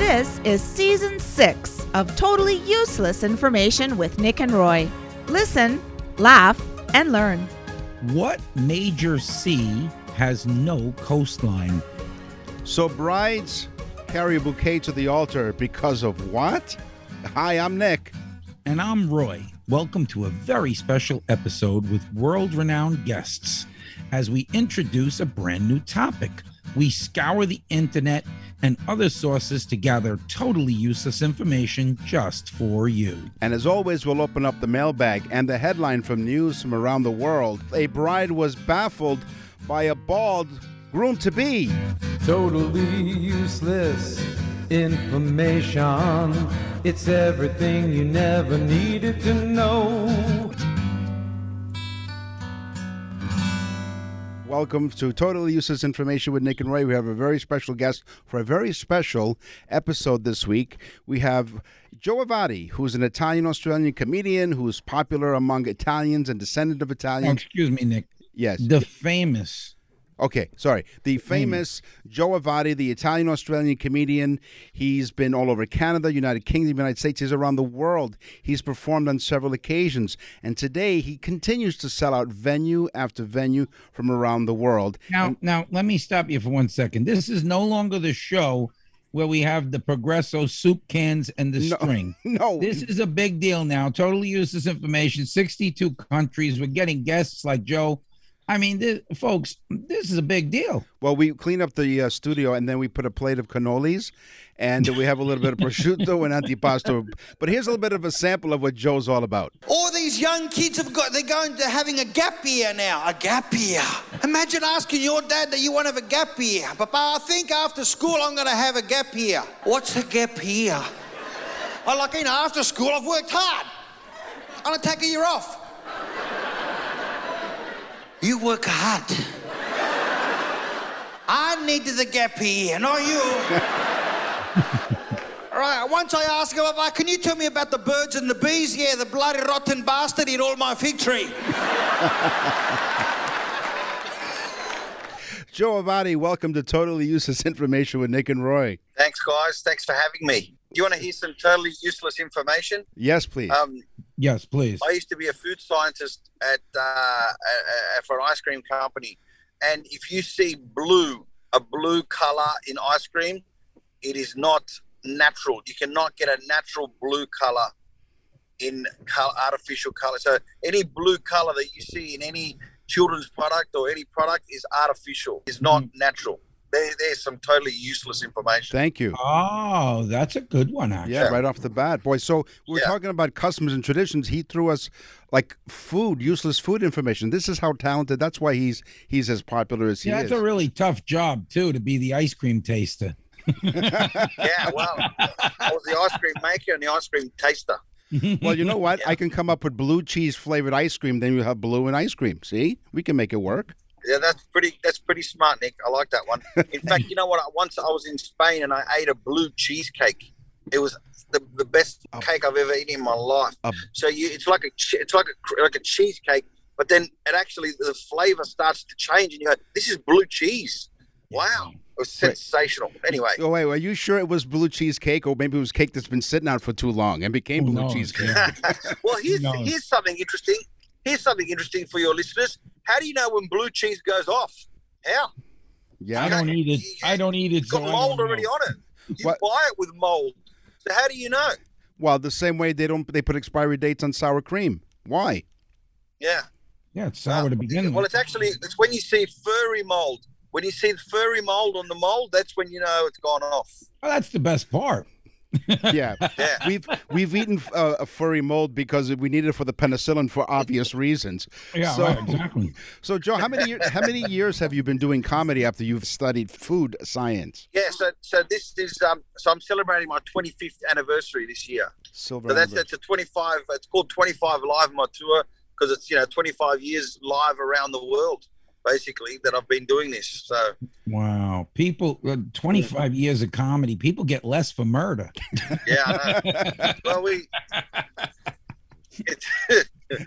This is season six of Totally Useless Information with Nick and Roy. Listen, laugh, and learn. What major sea has no coastline? So brides carry a bouquet to the altar because of what? Hi, I'm Nick. And I'm Roy. Welcome to a very special episode with world renowned guests as we introduce a brand new topic. We scour the internet and other sources to gather totally useless information just for you. And as always, we'll open up the mailbag and the headline from news from around the world. A bride was baffled by a bald groom to be. Totally useless information. It's everything you never needed to know. Welcome to Totally Useless Information with Nick and Ray. We have a very special guest for a very special episode this week. We have Joe Avati, who's an Italian Australian comedian who's popular among Italians and descendant of Italians. excuse me, Nick. Yes. The famous Okay, sorry. The mm. famous Joe Avati, the Italian Australian comedian. He's been all over Canada, United Kingdom, United States. He's around the world. He's performed on several occasions. And today he continues to sell out venue after venue from around the world. Now, now, let me stop you for one second. This is no longer the show where we have the Progresso soup cans and the No, string. no. This is a big deal now. Totally useless information. 62 countries. We're getting guests like Joe. I mean, this, folks, this is a big deal. Well, we clean up the uh, studio and then we put a plate of cannolis and we have a little bit of prosciutto and antipasto. But here's a little bit of a sample of what Joe's all about. All these young kids have got, they're going to having a gap year now. A gap year. Imagine asking your dad that you want to have a gap year. Papa, I think after school I'm going to have a gap year. What's a gap year? I like, you know, after school I've worked hard. I'm going to take a year off. You work hard. I needed the gap year, not you. All right, once I asked him, Papa, can you tell me about the birds and the bees? Yeah, the bloody rotten bastard ate all my fig tree. Joe Avati, welcome to Totally Useless Information with Nick and Roy. Thanks, guys. Thanks for having me. Do you want to hear some totally useless information? Yes, please. Um, Yes, please. I used to be a food scientist at uh, for an ice cream company, and if you see blue, a blue color in ice cream, it is not natural. You cannot get a natural blue color in color, artificial color. So any blue color that you see in any children's product or any product is artificial. Is not natural. There, there's some totally useless information. Thank you. Oh, that's a good one, actually. Yeah, right off the bat, boy. So we we're Yeah. talking about customs and traditions. He threw us like food, useless food information. This is how talented. That's why he's he's as popular as he is. Yeah, is. that's a really tough job, too, to be the ice cream taster. Yeah, well, I was the ice cream maker and the ice cream taster. well, you know what? I can come up with blue cheese flavored ice cream. Then you have blue and ice cream. See, we can make it work. Yeah, that's pretty. That's pretty smart, Nick. I like that one. In fact, you know what? Once I was in Spain and I ate a blue cheesecake. It was the, the best oh. cake I've ever eaten in my life. A- so you, it's like a che- it's like a like a cheesecake, but then it actually the flavor starts to change, and you go, "This is blue cheese." Wow, it was sensational. Anyway, Oh wait, are you sure it was blue cheesecake, or maybe it was cake that's been sitting out for too long and became Who blue knows? cheesecake? well, here's knows? here's something interesting. Here's something interesting for your listeners. How do you know when blue cheese goes off? How? Yeah, I don't eat it. I don't eat it. It's got so mold already on it. You What- buy it with mold. So how do you know? Well, the same way they don't they put expiry dates on sour cream. Why? Yeah. Yeah, it's sour uh, to begin with. Well, it's actually it's when you see furry mold. When you see the furry mold on the mold, that's when you know it's gone off. Well, that's the best part. Yeah, Yeah. we've we've eaten uh, a furry mold because we needed it for the penicillin for obvious reasons. Yeah, So- right, exactly. So, Joe, how many how many years have you been doing comedy after you've studied food science? Yeah. So so this is um so I'm celebrating my 25th anniversary this year. Silver. So that's anniversary. it's a 25. It's called 25 Live my tour because it's you know 25 years live around the world basically that I've been doing this. So Wow. People, uh, 25 years of comedy, people get less for murder. yeah. I know. well, we. It's,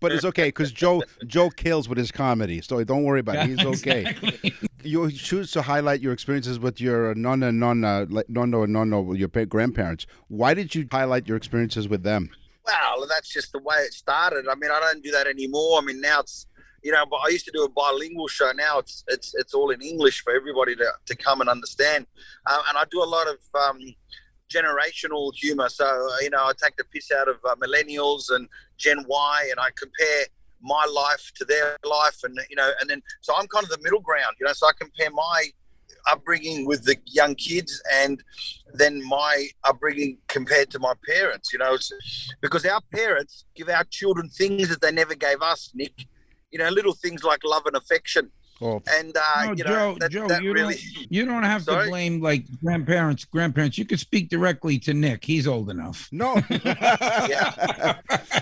but it's okay because Joe Joe kills with his comedy, so don't worry about it. He's okay. Exactly. you choose to highlight your experiences with your nonna and nonna, like nonno and nonno, your grandparents. Why did you highlight your experiences with them? Well, that's just the way it started. I mean, I don't do that anymore. I mean, now it's you know, but I used to do a bilingual show. Now it's it's it's all in English for everybody to, to come and understand. Uh, and I do a lot of um, generational humor. So you know, I take the piss out of uh, millennials and Gen Y, and I compare my life to their life, and you know, and then so I'm kind of the middle ground. You know, so I compare my upbringing with the young kids and then my upbringing compared to my parents you know because our parents give our children things that they never gave us nick you know little things like love and affection Oh, and uh, No, you know Joe, that, Joe, that you really don't you don't have Sorry? to blame like grandparents, grandparents. You could speak directly to Nick. He's old enough. no.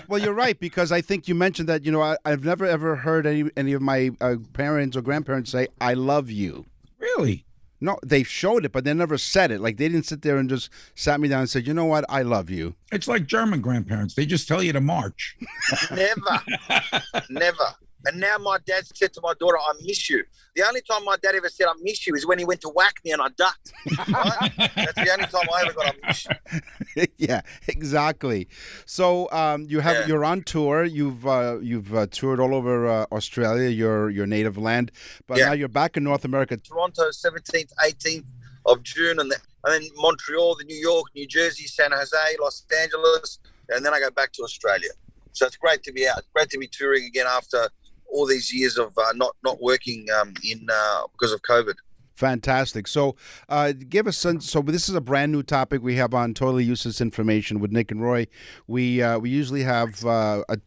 well, you're right because I think you mentioned that. You know, I, I've never ever heard any any of my uh, parents or grandparents say "I love you." Really? No, they showed it, but they never said it. Like they didn't sit there and just sat me down and said, "You know what? I love you." It's like German grandparents. They just tell you to march. Never, never. And now my dad said to my daughter, "I miss you." The only time my dad ever said "I miss you" is when he went to whack me and I ducked. Right? That's the only time I ever got "I miss you." yeah, exactly. So um, you have Yeah. you're on tour. You've uh, you've uh, toured all over uh, Australia, your your native land, but Yeah. now you're back in North America. Toronto, 17th, 18th of June, and, the, and then Montreal, the New York, New Jersey, San Jose, Los Angeles, and then I go back to Australia. So it's great to be out. It's great to be touring again after all these years of uh, not not working um, in uh, because of COVID. Fantastic. So, uh, give us some. So, this is a brand new topic we have on totally useless information with Nick and Roy. We uh, we usually have uh, a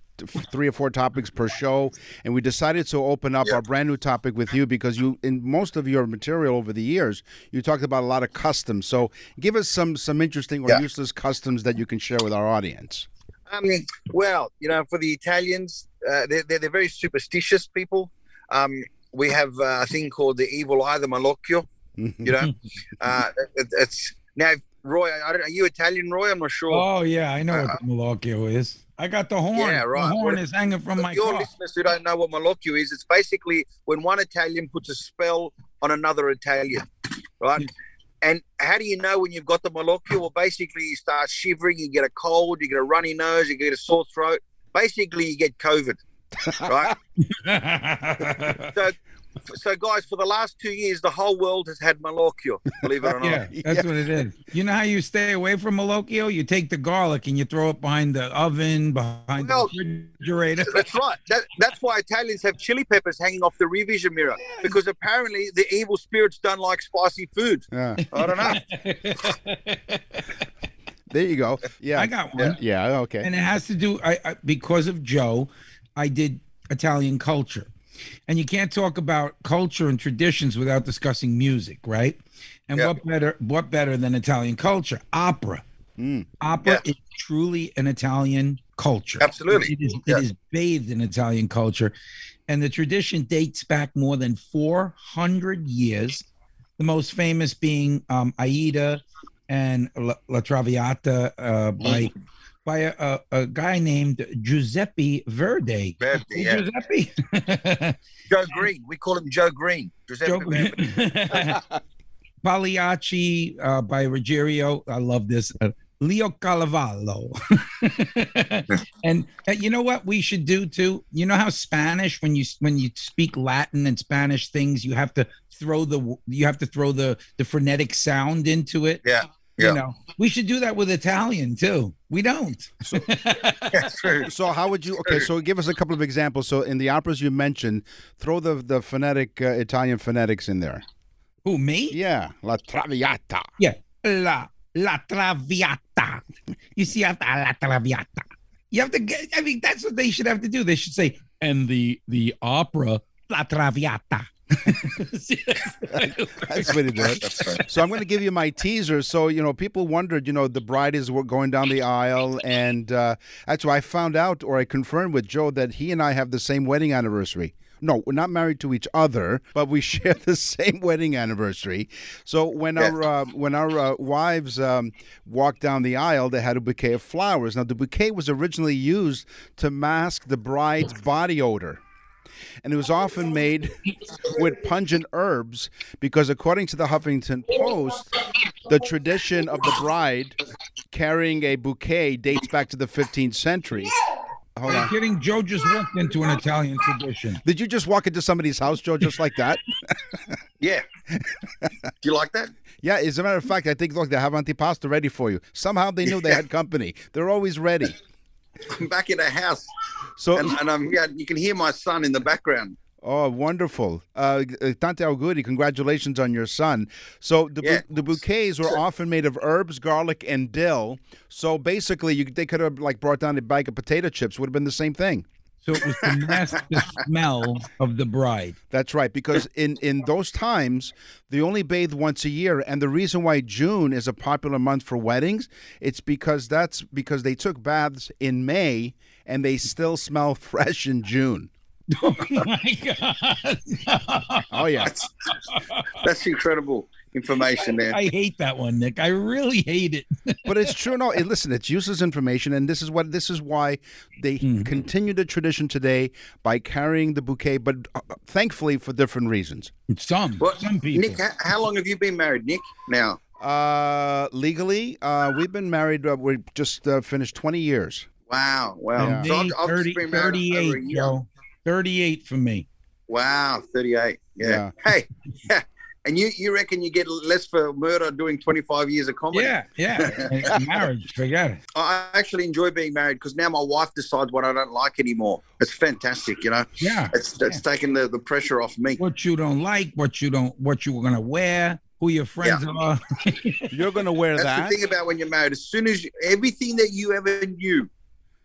three or four topics per show and we decided to open up Yeah. our brand new topic with you because you in most of your material over the years you talked about a lot of customs so give us some some interesting or Yeah. useless customs that you can share with our audience Um, well, you know, for the Italians, uh, they're, they're, they're very superstitious people. Um, we have uh, a thing called the evil eye, the malocchio. You know, uh, it, it's now Roy. I don't, are you Italian, Roy? I'm not sure. Oh yeah, I know what the Malocchio is. I got the horn. Yeah, right. The horn is hanging from For my your car. listeners who don't know what malocchio is, it's basically when one Italian puts a spell on another Italian, right? And how do you know when you've got the malocchio? Well, basically, you start shivering, you get a cold, you get a runny nose, you get a sore throat. Basically, you get COVID, right? so, so guys, for the last two years, the whole world has had malocchio. Believe it or not. yeah, that's what it is. You know how you stay away from Malocchio? You take the garlic and you throw it behind the oven, behind Well, the refrigerator. That's right. That, that's why Italians have chili peppers hanging off the rear vision mirror because apparently the evil spirits don't like spicy food. yeah I don't know. there you go yeah I got one. yeah okay and it has to do I, I because of Joe, I did Italian culture, and you can't talk about culture and traditions without discussing music, right? And Yeah. what better what better than Italian culture? Opera. Opera Yeah. is truly an Italian culture. Absolutely. it is. Yeah. It is bathed in Italian culture, and the tradition dates back more than four hundred years. The most famous being um, Aida and La, La Traviata uh, by by a, a, a guy named Giuseppe Verde. Verdi, yeah. Giuseppe. Joe Green. We call him Joe Green. Giuseppe Joe- Verdi. Pagliacci uh, by Ruggiero. I love this. Uh, Leo Cavallo. and uh, you know what we should do too? You know how Spanish when you when you speak Latin and Spanish things you have to throw the you have to throw the the phonetic sound into it. Yeah. Yeah. You know, we should do that with Italian too. We don't. That's true. So how would you? Okay, so give us a couple of examples. So in the operas you mentioned, throw the the phonetic uh, Italian phonetics in there. Who me? Yeah, La Traviata. Yeah. La La Traviata. You see after La Traviata. You have to get I mean that's what they should have to do. They should say, and the the opera La Traviata. That's the way to do it. So I'm going to give you my teaser. So you know, people wondered. You know, the bride is going down the aisle, and uh, that's why I found out, or I confirmed with Joe that he and I have the same wedding anniversary. No, we're not married to each other, but we share the same wedding anniversary. So when our uh, when our uh, wives um, walked down the aisle, they had a bouquet of flowers. Now the bouquet was originally used to mask the bride's body odor. And it was often made with pungent herbs because, according to the Huffington Post, the tradition of the bride carrying a bouquet dates back to the 15th century. Hold Are you on. kidding? Joe just walked into an Italian tradition. Did you just walk into somebody's house, Joe, just like that? Yeah. Do you like that? Yeah, as a matter of fact, I think look, they have antipasta ready for you. Somehow they knew they had company. They're always ready. I'm back in the house, So, and, and I'm yeah. You can hear my son in the background. oh, wonderful, uh, Tante Auguri, congratulations on your son. So the bu- the bouquets were often made of herbs, garlic, and dill. So basically, you they could have like brought down a bag of potato chips. Would have been the same thing. So it was to mask the smell of the bride. That's right, because in in those times they only bathed once a year, and the reason why June is a popular month for weddings, it's because that's because they took baths in May and they still smell fresh in June. Oh my God. Oh yeah, That's incredible information there. I hate that one, Nick. I really hate it. but it's true. No, it, listen, it's useless information, and this is what this is why they continue the tradition today by carrying the bouquet, but uh, thankfully for different reasons. Some, What, some people. Nick, how, how long have you been married, Nick? Now, Uh, legally, uh, we've been married. Uh, we just uh, finished twenty years. wow, wow. Yeah. So I've, Me, I've 30, been married 38, year. Joe. 38 for me. Wow, 38. Yeah. Hey, yeah. And you, you reckon you get less for murder doing 25 years of comedy? Yeah, yeah. Marriage, forget it. I actually enjoy being married because now my wife decides what I don't like anymore. It's fantastic, you know. Yeah. It's it's taking the, the pressure off me. What you don't like, what you don't, what you were gonna wear, who your friends are. You're gonna wear That's that. the thing about when you're married. As soon as you, everything that you ever knew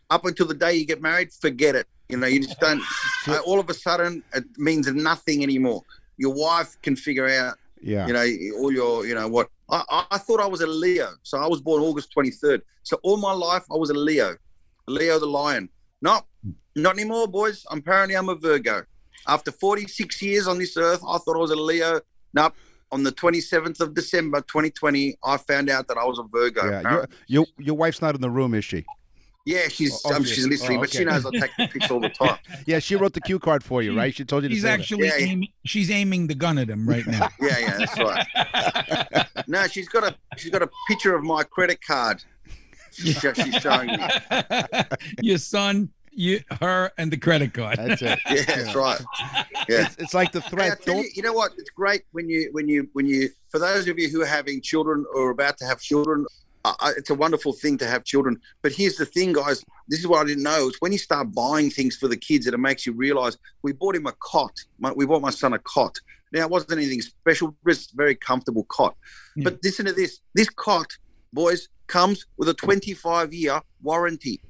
up until the day you get married, forget it. You know, you just don't. uh, all of a sudden, it means nothing anymore. Your wife can figure out, yeah. you know, all your, you know, what. I, I- thought I was a Leo. So I was born August 23rd. So all my life, I was a Leo, Leo the lion. No, not anymore, boys. Apparently, I'm a Virgo. After 46 years on this earth, I thought I was a Leo. Nope. On the 27th of December 2020, I found out that I was a Virgo. Yeah, your, your your wife's not in the room, is she? Yeah, she's Oh, um, she's is. listening, Oh, but she knows I take the pics all the time. Yeah, she wrote the cue card for you, right? She told you to She's say actually Yeah, yeah. aiming, she's aiming the gun at him right now. Yeah, yeah, that's right. no, she's got a she's got a picture of my credit card. She's, she's showing me. your son, you, her, and the credit card. That's it. Yeah, that's right. Yeah. It's, it's like the threat. tell Don't you, you know what? It's great when you when you when you for those of you who are having children or about to have children. Uh, it's a wonderful thing to have children, but here's the thing, guys. This is what I didn't know. It's when you start buying things for the kids that it makes you realize. We bought him a cot. My, we bought my son a cot. Now it wasn't anything special, a very comfortable cot. Yeah. But listen to this: this cot, boys, comes with a 25 year warranty.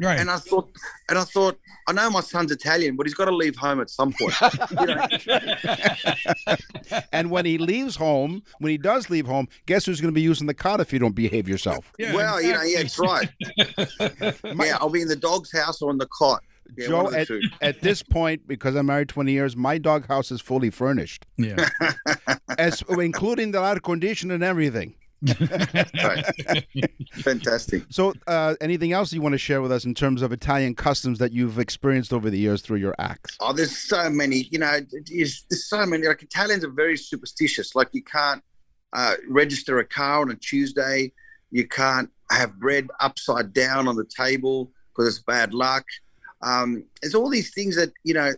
Right. And I thought, and I thought, I know my son's Italian, but he's got to leave home at some point. you know, and when he leaves home, when he does leave home, guess who's going to be using the cot if you don't behave yourself? Yeah, well, you know, yeah, it's right. yeah, I'll be in the dog's house or in the cot. Yeah, Joe, one of the at, at this point, because I'm married 20 years, my dog house is fully furnished, Yeah. as including the air conditioner and everything. Right. Fantastic. So, uh, anything else you want to share with us in terms of Italian customs that you've experienced over the years through your acts? Oh, there's so many. You know, there's, there's so many. Like Italians are very superstitious. Like you can't uh, register a car on a Tuesday. You can't have bread upside down on the table because it's bad luck. Um, there's all these things that you know.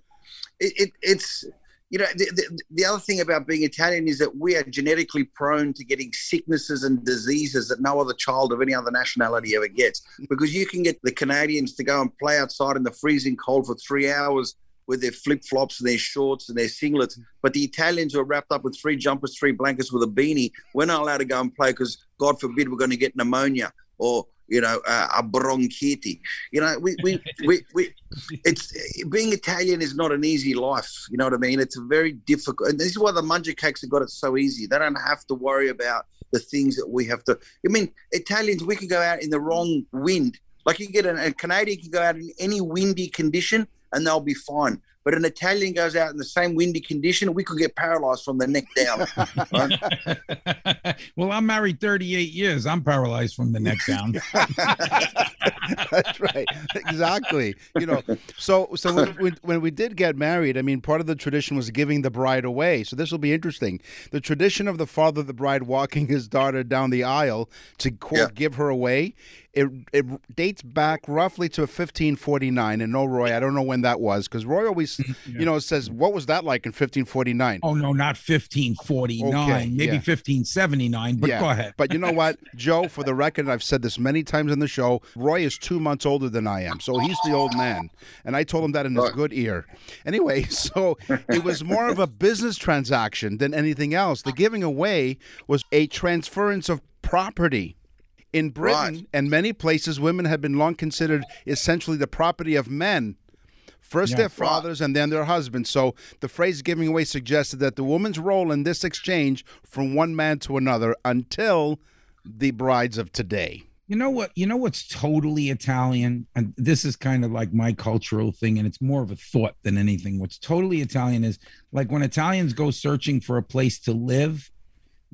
It, it, it's you know the, the, the other thing about being Italian is that we are genetically prone to getting sicknesses and diseases that no other child of any other nationality ever gets. Because you can get the Canadians to go and play outside in the freezing cold for three hours with their flip flops and their shorts and their singlets. Mm-hmm. But the Italians who are wrapped up with three jumpers, three blankets with a beanie, we're not allowed to go and play because God forbid we're going to get pneumonia or you know uh, a bronchitis. You know, we we, we we it's being Italian is not an easy life. You know what I mean? It's a very difficult, and this is why the mangiacakes have got it so easy. They don't have to worry about the things that we have to. I mean, Italians, we can go out in the wrong wind. Like you get a, a Canadian can go out in any windy condition and they'll be fine. But an Italian goes out in the same windy condition, we could get paralyzed from the neck down. right? well, I'm married 38 years. I'm paralyzed from the neck down. That's right. Exactly. You know, so so when, when, when we did get married, I mean, part of the tradition was giving the bride away. So this will be interesting. The tradition of the father of the bride walking his daughter down the aisle to quote Yeah. give her away. It, it dates back roughly to 1549. And no, Roy, I don't know when that was because Roy always, you know, says, What was that like in 1549? Oh no, not 1549, Okay, maybe yeah. 1579. But go ahead. But you know what, Joe, for the record, I've said this many times on the show, Roy is two months older than I am. So he's the old man. And I told him that in his good ear. Anyway, so it was more of a business transaction than anything else. The giving away was a transference of property. In Britain Right. and many places, women have been long considered essentially the property of men. First Yeah. their fathers and then their husbands. So the phrase giving away suggested that the woman's role in this exchange from one man to another until the brides of today. You know what? You know what's totally Italian, and this is kind of like my cultural thing, and it's more of a thought than anything. What's totally Italian is like when Italians go searching for a place to live,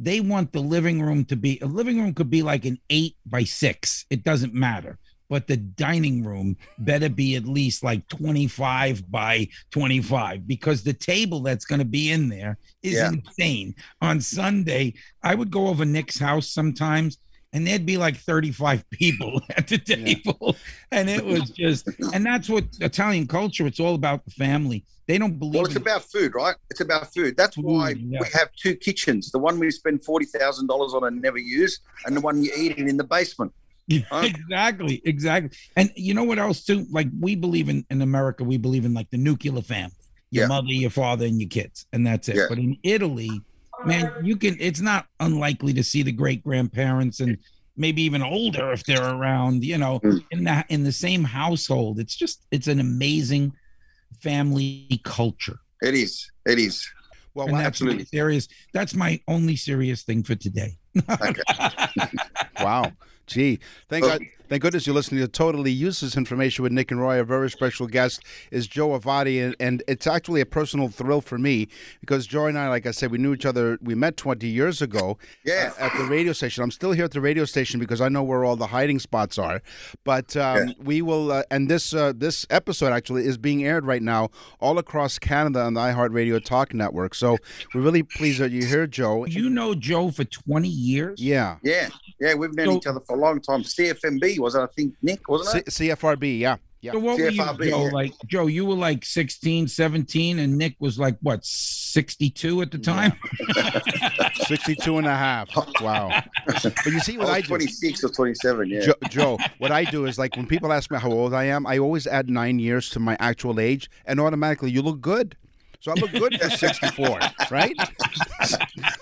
they want the living room to be a living room could be like an eight by six. It doesn't matter. But the dining room better be at least like 25 by 25 because the table that's going to be in there is Yeah. insane. On Sunday, I would go over Nick's house sometimes and there'd be like 35 people at the table and it was just and that's what italian culture it's all about the family they don't believe Well, it's in- about food, right? It's about food. That's why yeah. we have two kitchens the one we spend $40,000 on and never use, and the one you eat in in the basement. Exactly exactly and you know what else too like we believe in in america we believe in like the nuclear family your Yeah. mother your father and your kids and that's it Yeah. but in italy man you can it's not unlikely to see the great grandparents and maybe even older if they're around you know Mm. in that in the same household it's just it's an amazing family culture It is. It is. Well, and wow, that's my absolutely. serious that's my only serious thing for today wow. Gee, thank God, thank goodness you're listening to Totally Useless Information with Nick and Roy. Our very special guest is Joe Avati, and, and it's actually a personal thrill for me because Joe and I, like I said, we knew each other. We met 20 years ago Yeah. uh, at the radio station. I'm still here at the radio station because I know where all the hiding spots are. But um, Yeah. we will, uh, and this uh, this episode actually is being aired right now all across Canada on the iHeartRadio Talk Network. So we're really pleased that you're here, Joe. you know joe for 20 years Yeah. Yeah. Yeah. We've known So- each other for a long time. CFMB was it, I think, Nick, wasn't it? C- CFRB, yeah. Yeah. So what were you, Joe? yeah. Like Joe, you were like 16, 17, and Nick was like what, 62 at the time? 62 and a half. Wow. But you see I what was I do? 26 or 27. Yeah. Joe, Joe, what I do is like when people ask me how old I am, I always add nine years to my actual age, and automatically you look good. So I look good for 64, right?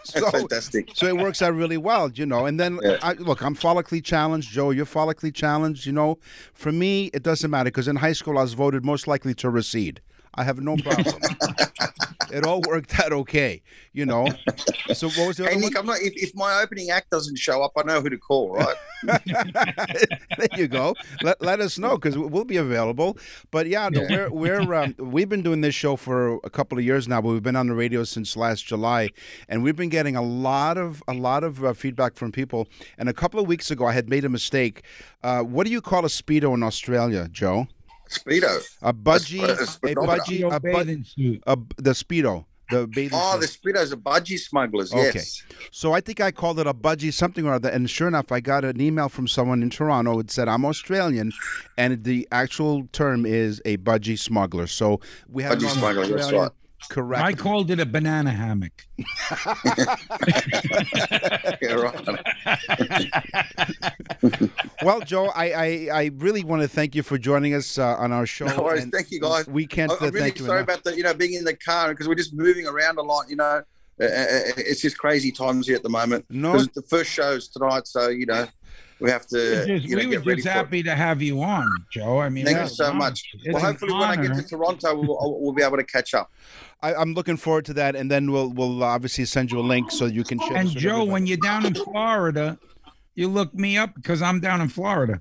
So, fantastic. so it works out really well, you know. And then, Yeah. I, look, I'm follically challenged. Joe, you're follically challenged, you know. For me, it doesn't matter because in high school I was voted most likely to recede. I have no problem. it all worked out okay, you know. So what was the Hey, other one? Nick, I'm not, if, if my opening act doesn't show up, I know who to call, right? there you go. Let, let us know because we'll be available. But yeah, no, we're we're um, we've been doing this show for a couple of years now, but we've been on the radio since last July, and we've been getting a lot of a lot of uh, feedback from people. And a couple of weeks ago, I had made a mistake. Uh, what do you call a speedo in Australia, Joe? Speedo. A budgie, a a speedometer. budgie, a, bu- a the speedo, the ah, bathing. Oh, suit. the Speedos are budgie smugglers. Okay. Yes. So I think I called it a budgie something or other, and sure enough, I got an email from someone in Toronto. It said I'm Australian, and the actual term is a budgie smuggler. So we have a Budgie smuggler, that's right. Correct. I called it a banana hammock. Well, Joe, I, I, I really want to thank you for joining us uh, on our show. No worries. Thank you, guys. We can't I'm uh, really thank you sorry enough. about the, you know, being in the car because we're just moving around a lot. You know, Uh, uh, it's just crazy times here at the moment. No. 'Cause the first show's tonight, so you know, we have to, Just- you know, we get were ready just happy to have you on, Joe. I mean, Thank you so an much. honor. Well, It's an hopefully, when I get to Toronto, we'll, we'll be able to catch up. I, I'm looking forward to that, and then we'll we'll obviously send you a link so you can share. And Joe, everybody. when you're down in Florida, you look me up because I'm down in Florida.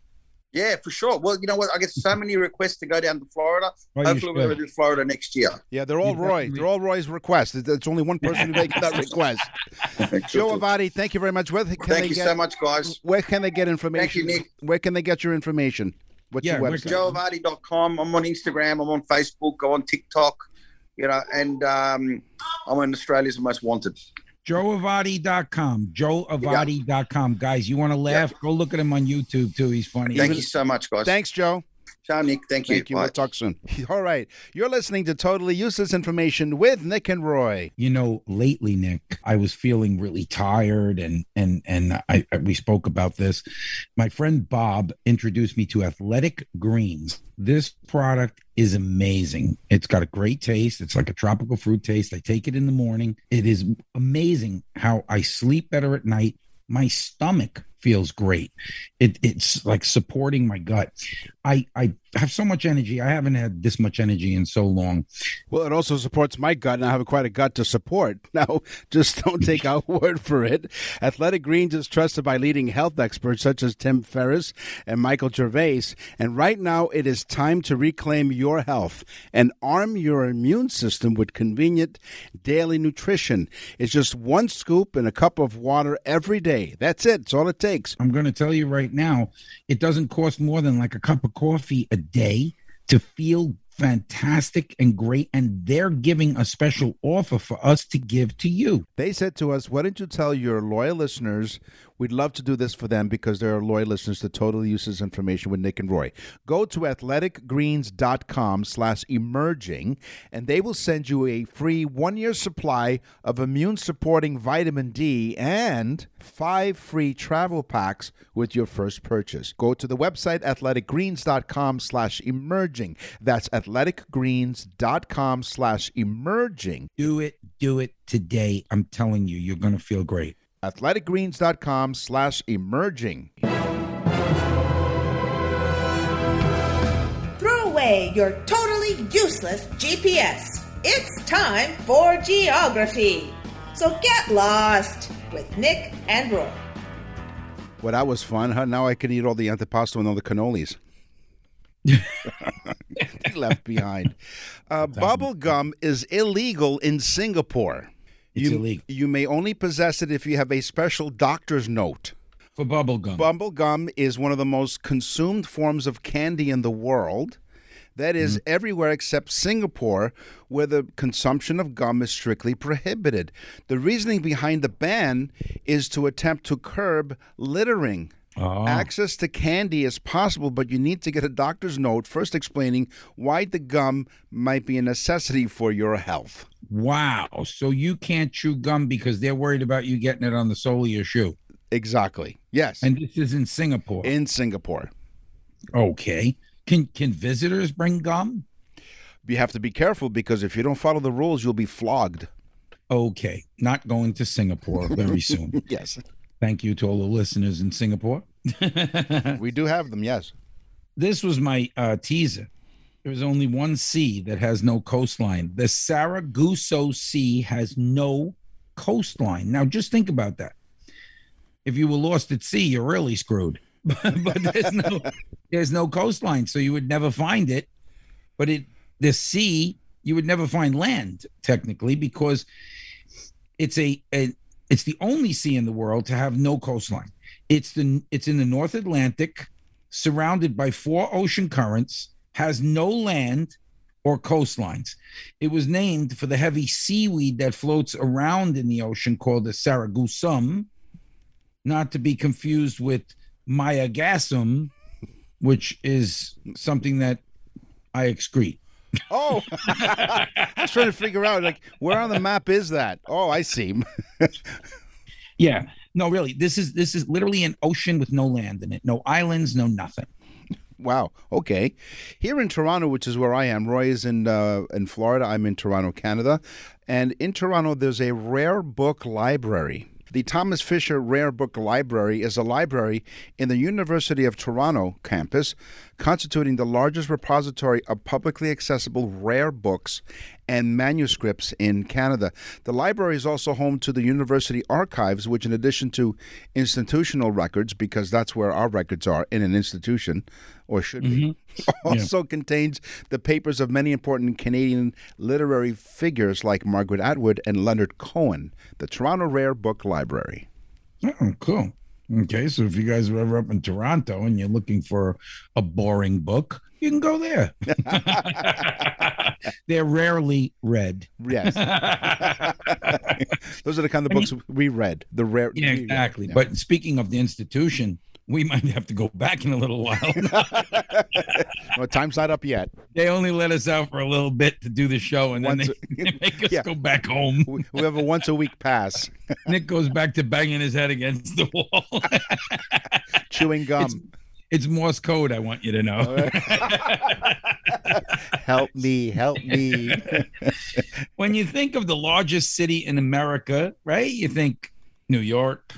Yeah, for sure. Well, you know what? I get so many requests to go down to Florida. Oh, Hopefully, we're going to should. do Florida next year. Yeah, they're all You Roy. They're all Roy's requests. It's only one person who makes that request. Joe Avati, thank you very much. Where can Thank they you get, so much, guys. Where can they get information? Nick. Where can they get your information? What's Yeah, your where website? can- JoeAvati.com. I'm on Instagram. I'm on Facebook. I'm on TikTok. You know, and um, I'm in Australia's Most Wanted. JoeAvati.com. JoeAvati.com. Guys, you want to laugh? Go look at him on YouTube too. He's funny. Thank you so much, guys. Thanks, Joe. Ciao, Nick. Thank you. Thank you. Bye. We'll talk soon. All right. You're listening to Totally Useless Information with Nick and Roy. You know, lately, Nick, I was feeling really tired, and and and I, I we spoke about this. My friend Bob introduced me to Athletic Greens. This product is amazing. It's got a great taste. It's like a tropical fruit taste. I take it in the morning. It is amazing how I sleep better at night. My stomach feels great. It, it's like supporting my gut. I I have so much energy. I haven't had this much energy in so long. Well, it also supports my gut, and I have quite a gut to support. Now, just don't take our word for it. Athletic Greens is trusted by leading health experts such as Tim Ferriss and Michael Gervais. And right now, it is time to reclaim your health and arm your immune system with convenient daily nutrition. It's just one scoop in a cup of water every day. That's it. It's all it takes. I'm going to tell you right now, it doesn't cost more than like a cup of coffee a day to feel fantastic and great. And they're giving a special offer for us to give to you. They said to us, Why don't you tell your loyal listeners we'd love to do this for them because they're loyal listeners to Totally Useless Information with Nick and Roy. Go to athleticgreens.com slash emerging and they will send you a free one year supply of immune supporting vitamin D and five free travel packs with your first purchase. Go to the website athleticgreens.com slash emerging. That's athleticgreens.com slash emerging. Do it, do it today. I'm telling you, you're going to feel great. athleticgreens.com slash emerging. Throw away your totally useless GPS. It's time for geography. So get lost with Nick and Roy. Well, that was fun. Huh? Now I can eat all the antipasto and all the cannolis. left behind. Uh, bubble gum is illegal in Singapore. It's you, illegal. You may only possess it if you have a special doctor's note. For bubble gum. Bubble gum is one of the most consumed forms of candy in the world. That is mm-hmm. everywhere except Singapore, where the consumption of gum is strictly prohibited. The reasoning behind the ban is to attempt to curb littering. Oh. Access to candy is possible, but you need to get a doctor's note first explaining why the gum might be a necessity for your health. Wow. So you can't chew gum because they're worried about you getting it on the sole of your shoe. Exactly. Yes. And this is in Singapore. in Singapore. okay. Can can visitors bring gum? You have to be careful because if you don't follow the rules, you'll be flogged. Okay. Not going to Singapore very soon. Yes. Thank you to all the listeners in Singapore. We do have them, yes. this was my uh, teaser. There's only one sea that has no coastline. The Sargasso Sea has no coastline. Now, just think about that. If you were lost at sea, you're really screwed. but there's no there's no coastline, so you would never find it. But it the sea, you would never find land technically because it's a, a it's the only sea in the world to have no coastline. It's the it's in the North Atlantic, surrounded by four ocean currents, has no land or coastlines. It was named for the heavy seaweed that floats around in the ocean called the sargassum, not to be confused with Mayagasum, which is something that I excrete. Oh, I was trying to figure out like where on the map is that? Oh, I see. Yeah. No, really. This is this is literally an ocean with no land in it. No islands, no nothing. Wow. Okay. Here in Toronto, which is where I am, Roy is in uh, in Florida. I'm in Toronto, Canada, and in Toronto, there's a rare book library. The Thomas Fisher Rare Book Library is a library in the University of Toronto campus constituting the largest repository of publicly accessible rare books and manuscripts in Canada. The library is also home to the University Archives, which, in addition to institutional records, because that's where our records are in an institution, or should be, mm-hmm. also contains the papers of many important Canadian literary figures like Margaret Atwood and Leonard Cohen. The Toronto Rare Book Library. Oh, cool. Okay, so if you guys are ever up in Toronto and you're looking for a boring book, you can go there. They're rarely read. Yes. Those are the kind of books we read. The rare. Yeah, exactly. But speaking of the institution, we might have to go back in a little while. well, time's not up yet. they only let us out for a little bit to do the show, and then Once they, they make us yeah. go back home. We we have a once a week pass. Nick goes back to banging his head against the wall. Chewing gum. It's- it's Morse code. I want you to know. help me, help me. when you think of the largest city in America, right? You think New York,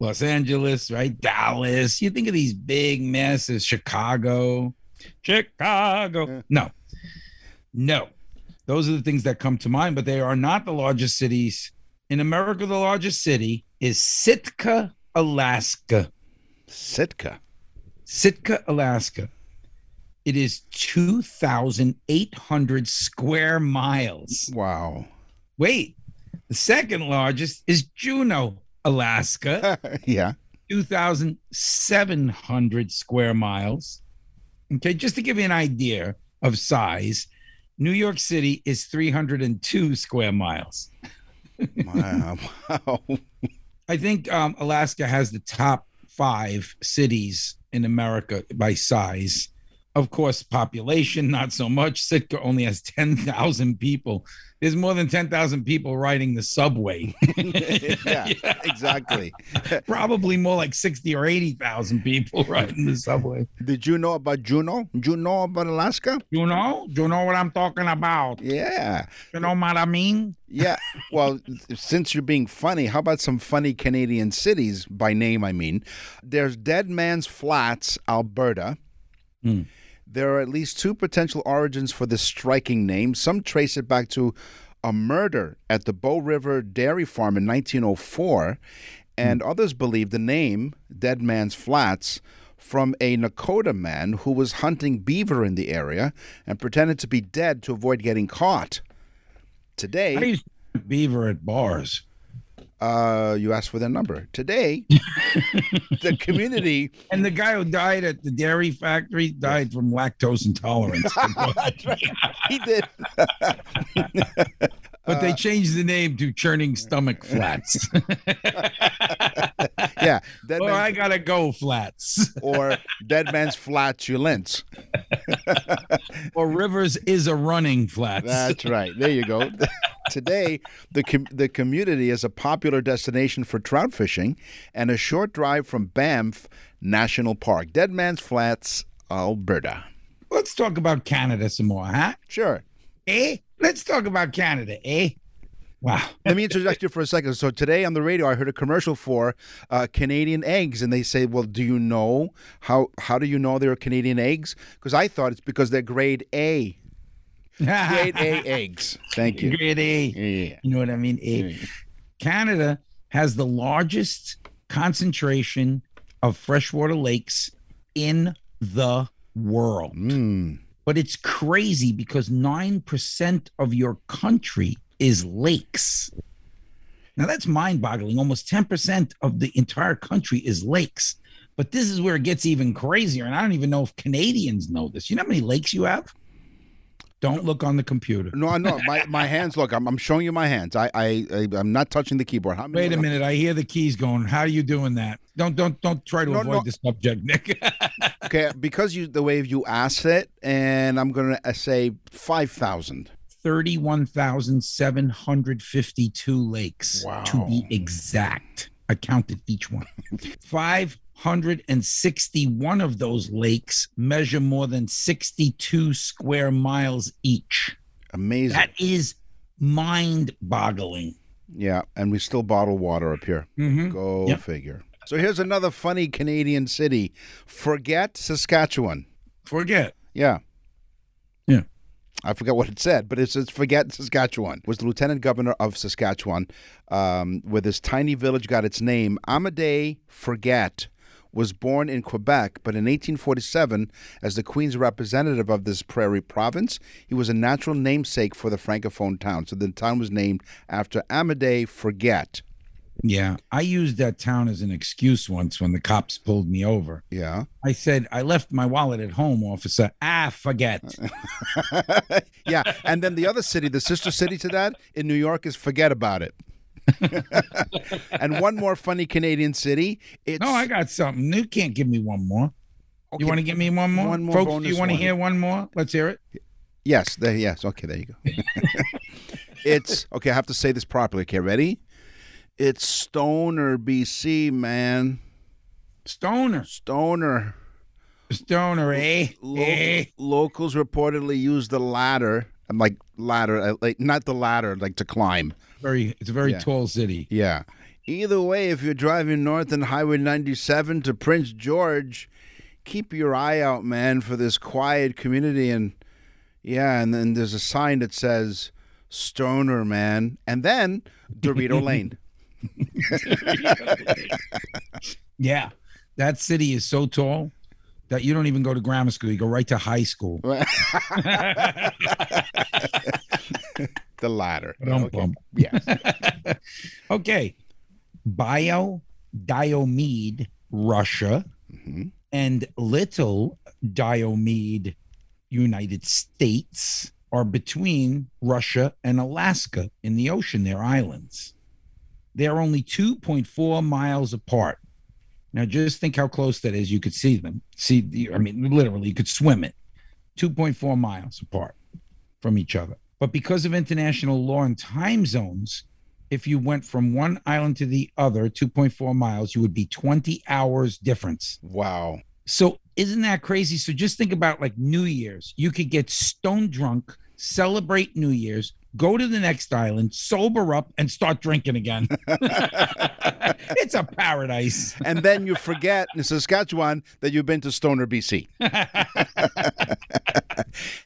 Los Angeles, right? Dallas. You think of these big masses, Chicago, Chicago. No, no. Those are the things that come to mind, but they are not the largest cities. In America, the largest city is Sitka, Alaska. Sitka. Sitka, Alaska. It is 2,800 square miles. Wow. Wait, the second largest is Juneau, Alaska, yeah. 2,700 square miles. Okay, just to give you an idea of size, New York City is 302 square miles. Wow. wow. I think um, Alaska has the top five cities in America by size. Of course, population, not so much. Sitka only has 10,000 people. There's more than 10,000 people riding the subway. yeah, exactly. Probably more like 60 or 80,000 people riding the subway. Did you know about Juneau? Know about Alaska? You know? Do you know what I'm talking about? Yeah. You know what I mean? Yeah. Well, since you're being funny, how about some funny Canadian cities by name? I mean, there's Dead Man's Flats, Alberta. Hmm. There are at least two potential origins for this striking name. Some trace it back to a murder at the Bow River Dairy Farm in 1904, and hmm. others believe the name, Dead Man's Flats, from a Nakota man who was hunting beaver in the area and pretended to be dead to avoid getting caught. Today, I used to beaver at bars. Uh, you asked for their number. Today, the community. And the guy who died at the dairy factory died from lactose intolerance. That's right. He did. but they uh, changed the name to Churning Stomach Flats. Yeah, Dead Man's, I gotta go flats. or Dead Man's Flatulence. or Rivers is a running flats. That's right. There you go. Today, the com- the community is a popular destination for trout fishing and a short drive from Banff National Park. Dead Man's Flats, Alberta. Let's talk about Canada some more, huh? Sure. Eh? Let's talk about Canada, eh? Wow. Let me interject you for a second. So today on the radio, I heard a commercial for uh, Canadian eggs, and they say, "Well, do you know how? How do you know they're Canadian eggs? Because I thought it's because they're grade A, grade A eggs. Thank you. Grade A. Yeah. You know what I mean? A. Canada has the largest concentration of freshwater lakes in the world. Mm. But it's crazy because 9% of your country is lakes. Now that's mind boggling. Almost 10% of the entire country is lakes. But this is where it gets even crazier. And I don't even know if Canadians know this. You know how many lakes you have? Don't look on the computer. No, I know my, my hands. Look, I'm, I'm showing you my hands. I, I I I'm not touching the keyboard. How? Wait a minute. I hear the keys going. How are you doing that? Don't don't don't try to No, avoid no. the subject, Nick. Okay, because you the way you asked it, and I'm gonna uh, say five thousand. 31,752 lakes Wow. to be exact. I counted each one. 561 of those lakes measure more than 62 square miles each. Amazing. That is mind boggling. yeah, and we still bottle water up here. Mhm. Go Yep. figure. So here's another funny Canadian city. Forget Saskatchewan. Forget. Yeah. Yeah. I forgot what it said, but it says forget Saskatchewan. Was the lieutenant governor of Saskatchewan, um, where this tiny village got its name. Amédée Forget was born in Quebec, but in 1847, as the Queen's representative of this prairie province, he was a natural namesake for the francophone town. So the town was named after Amédée Forget. Yeah. I used that town as an excuse once when the cops pulled me over. Yeah. I said, I left my wallet at home, officer. Ah, forget. yeah. And then the other city, the sister city to that in New York is Forget About It. and one more funny Canadian city. It's No, I got something. You can't give me one more. Okay, You want to give me one more? one more Folks, do you want to hear one more? Let's hear it. Yes, there, yes. Okay, there you go. it's okay. I have to say this properly. Okay, ready? It's Stoner, BC, man. Stoner. Stoner. Stoner, eh? Lo- Eh? locals reportedly use the ladder. I'm like ladder, uh, like not the ladder, like to climb. Very, it's a very Yeah. tall city. Yeah. Either way, if you're driving north on Highway 97 to Prince George, keep your eye out, man, for this quiet community. And yeah, and then there's a sign that says Stoner, man, and then Dorito Lane. Yeah. That city is so tall that you don't even go to grammar school. You go right to high school. The latter. Dum Okay. bum. Yes. Okay. Big Diomede, Russia, mm-hmm. and Little Diomede, United States, are between Russia and Alaska in the ocean. They're islands. They're only 2.4 miles apart. Now, just think how close that is. You could see them. See, the- I mean, literally, you could swim it. 2.4 miles apart from each other. But because of international law and time zones, if you went from one island to the other, 2.4 miles, you would be 20 hours difference. wow. So isn't that crazy? So just think about like New Year's. You could get stone drunk, celebrate New Year's, go to the next island, sober up, and start drinking again. it's a paradise. And then you forget in Saskatchewan that you've been to Stoner, BC.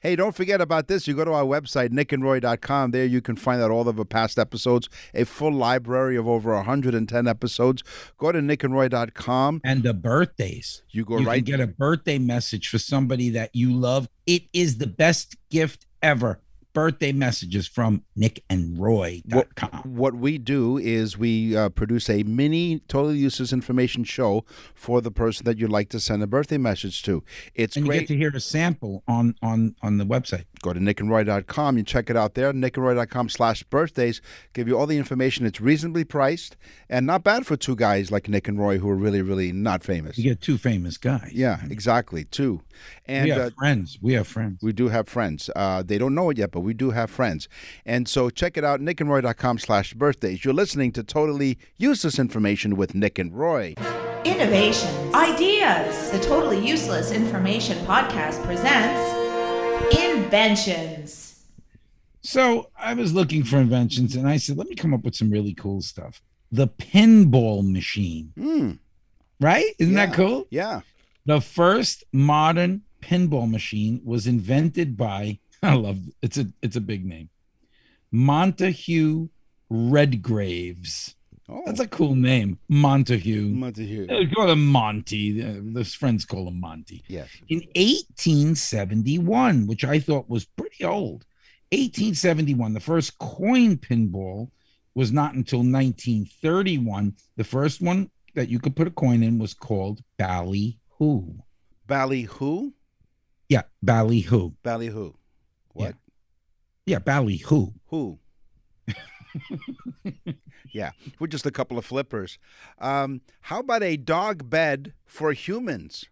hey, don't forget about this. You go to our website, nickandroy.com. There you can find out all of our past episodes, a full library of over 110 episodes. Go to nickandroy.com. And the birthdays. You go you right can get a birthday message for somebody that you love. It is the best gift ever. Birthday messages from nickandroy.com. What we do is we uh, produce a mini total useless information show for the person that you'd like to send a birthday message to. It's And you great. get to hear a sample on on on the website. Go to nickandroy.com. You check it out there. nickandroy.com slash birthdays. Give you all the information. It's reasonably priced and not bad for two guys like Nick and Roy who are really, really not famous. You get two famous guys. Yeah, exactly. Two. And we have uh, friends. We have friends. we do have friends. Uh, they don't know it yet, but we do have friends. And so check it out, nickandroy.com slash birthdays. You're listening to totally useless information with Nick and Roy. Innovations, ideas. The Totally Useless Information Podcast presents Inventions. So I was looking for inventions, and I said, let me come up with some really cool stuff. The pinball machine, Hmm. right? Isn't that cool? Yeah. The first modern pinball machine was invented by I love it's a it's a big name. Montague Redgraves. Oh, That's a cool name. Montague. Montague. They call him Monty. Uh, His friends call him Monty. Yes. In 1871, which I thought was pretty old. 1871, the first coin pinball was not until 1931. The first one that you could put a coin in was called Ballyhoo. Ballyhoo? Yeah, Ballyhoo. Ballyhoo. What? Yeah, Ballyhoo. Who? Who? Yeah, we're just a couple of flippers. Um, how about a dog bed for humans?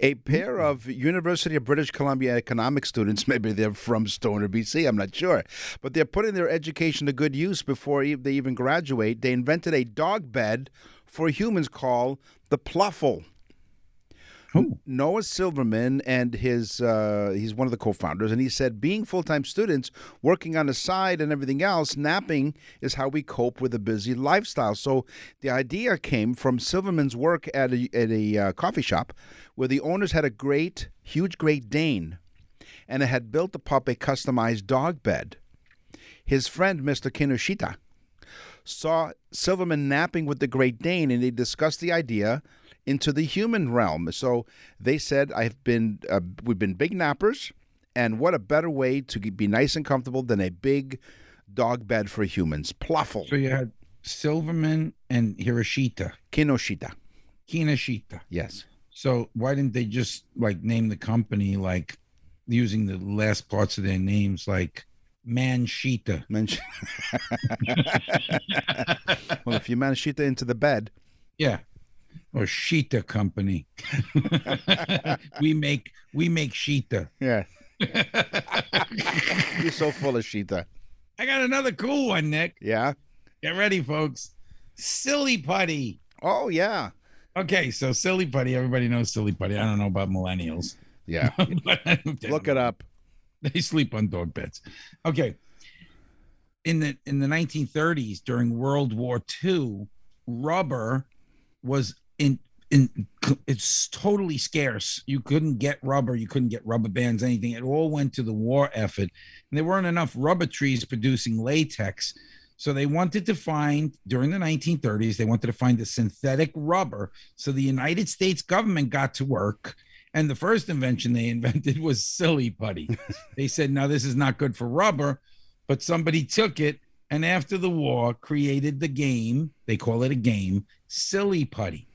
A pair of University of British Columbia economic students, maybe they're from Stoner, BC, I'm not sure, but they're putting their education to good use before they even graduate. They invented a dog bed for humans called the Pluffle. Noah Silverman and his uh, he's one of the co-founders, and he said being full-time students, working on the side and everything else, napping is how we cope with a busy lifestyle. So the idea came from Silverman's work at a at a uh, coffee shop, where the owners had a great, huge Great Dane, and had built the pup a customized dog bed. His friend, Mr. Kinoshita, saw Silverman napping with the Great Dane, and they discussed the idea into the human realm. So they said, "I've been, uh, we've been big nappers, and what a better way to be nice and comfortable than a big dog bed for humans." Pluffle, So you had Silverman and Hiroshita, Kinoshita. Kinoshita. Yes. So why didn't they just like name the company like using the last parts of their names like Manshita? Mention- well, if you manage Shita into the bed, Yeah. Or Sheeta Company. we make we make Sheeta. yeah, you're so full of Shita. I got another cool one, Nick. Yeah. Get ready, folks. Silly putty. Oh yeah. Okay, so silly putty. Everybody knows silly putty. I don't know about millennials. Yeah. Look it up. They sleep on dog beds. Okay. In the in the 1930s, during World War II, rubber was in in it's totally scarce. You couldn't get rubber, you couldn't get rubber bands, anything. It all went to the war effort. And there weren't enough rubber trees producing latex. So they wanted to find during the 1930s, they wanted to find a synthetic rubber. So the United States government got to work. And the first invention they invented was silly putty. they said, now this is not good for rubber, but somebody took it and after the war created the game. They call it a game, silly putty.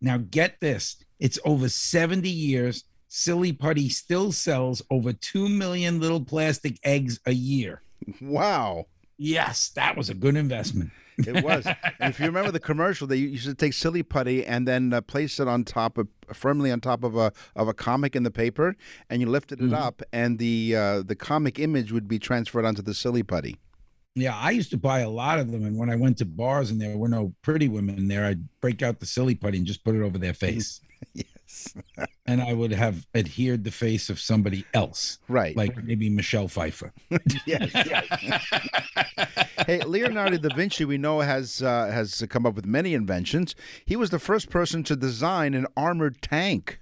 Now get this: it's over 70 years. Silly putty still sells over 2 million little plastic eggs a year. Wow. Yes, that was a good investment. It was. and if you remember the commercial, they used to take silly putty and then uh, place it on top of firmly on top of a of a comic in the paper, and you lifted it up, and the uh, the comic image would be transferred onto the silly putty. Yeah, I used to buy a lot of them, and when I went to bars and there were no pretty women there, I'd break out the silly putty and just put it over their face, Yes. and I would have adhered the face of somebody else, Right. like maybe Michelle Pfeiffer. yes. hey, Leonardo da Vinci, we know has uh, has come up with many inventions. He was the first person to design an armored tank.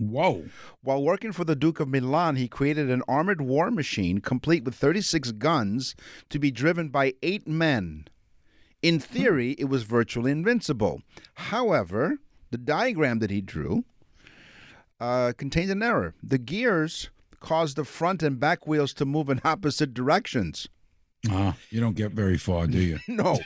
Whoa! While working for the Duke of Milan, he created an armored war machine complete with 36 guns to be driven by eight men. In theory, it was virtually invincible. However, the diagram that he drew uh, contained an error. The gears caused the front and back wheels to move in opposite directions. Ah, you don't get very far, do you? No.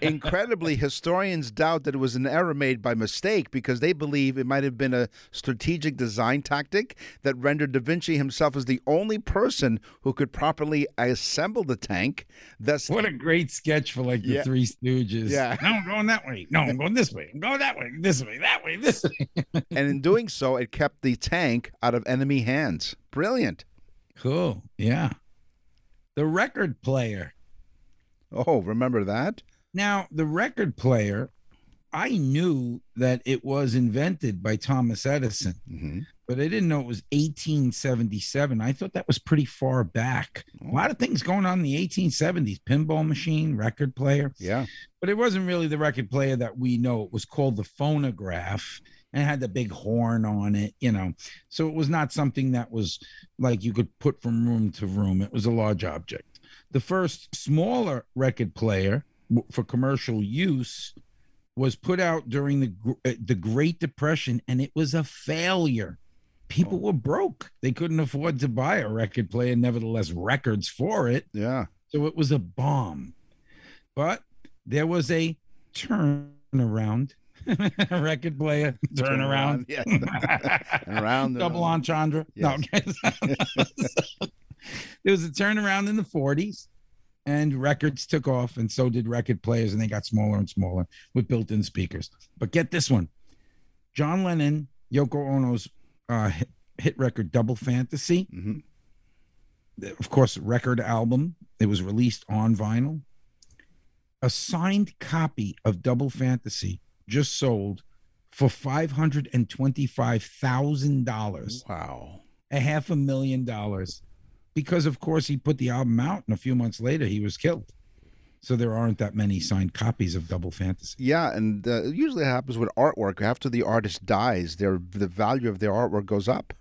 Incredibly, historians doubt that it was an error made by mistake because they believe it might have been a strategic design tactic that rendered Da Vinci himself as the only person who could properly assemble the tank. Thus, What a great sketch for like the Yeah. Three Stooges. Yeah. No, I'm going that way. No, I'm going this way. I'm going that way. This way. That way. This way. and in doing so, it kept the tank out of enemy hands. Brilliant. Cool. Yeah. The record player. Oh, remember that? Now, the record player, I knew that it was invented by Thomas Edison, hmm but I didn't know it was 1877. I thought that was pretty far back. A lot of things going on in the 1870s pinball machine, record player. Yeah. but it wasn't really the record player that we know. It was called the phonograph and it had the big horn on it, you know. So it was not something that was like you could put from room to room. It was a large object. The first smaller record player for commercial use was put out during the uh, the Great Depression and it was a failure. People were broke. They couldn't afford to buy a record player, nevertheless records for it. Yeah. So it was a bomb. But there was a turnaround record player turnaround. Yeah. and around. and Double around. entendre. No, okay. there was a turnaround in the 40s and records took off and so did record players and they got smaller and smaller with built-in speakers. But get this one. John Lennon, Yoko Ono's uh, hit, hit record Double Fantasy Mhm. of course, record album. It was released on vinyl. A signed copy of Double Fantasy just sold for $525,000, Wow. a half a million dollars. Because, of course, he put the album out and a few months later he was killed. So there aren't that many signed copies of Double Fantasy. Yeah, and uh, usually it happens with artwork. After the artist dies, their the value of their artwork goes up.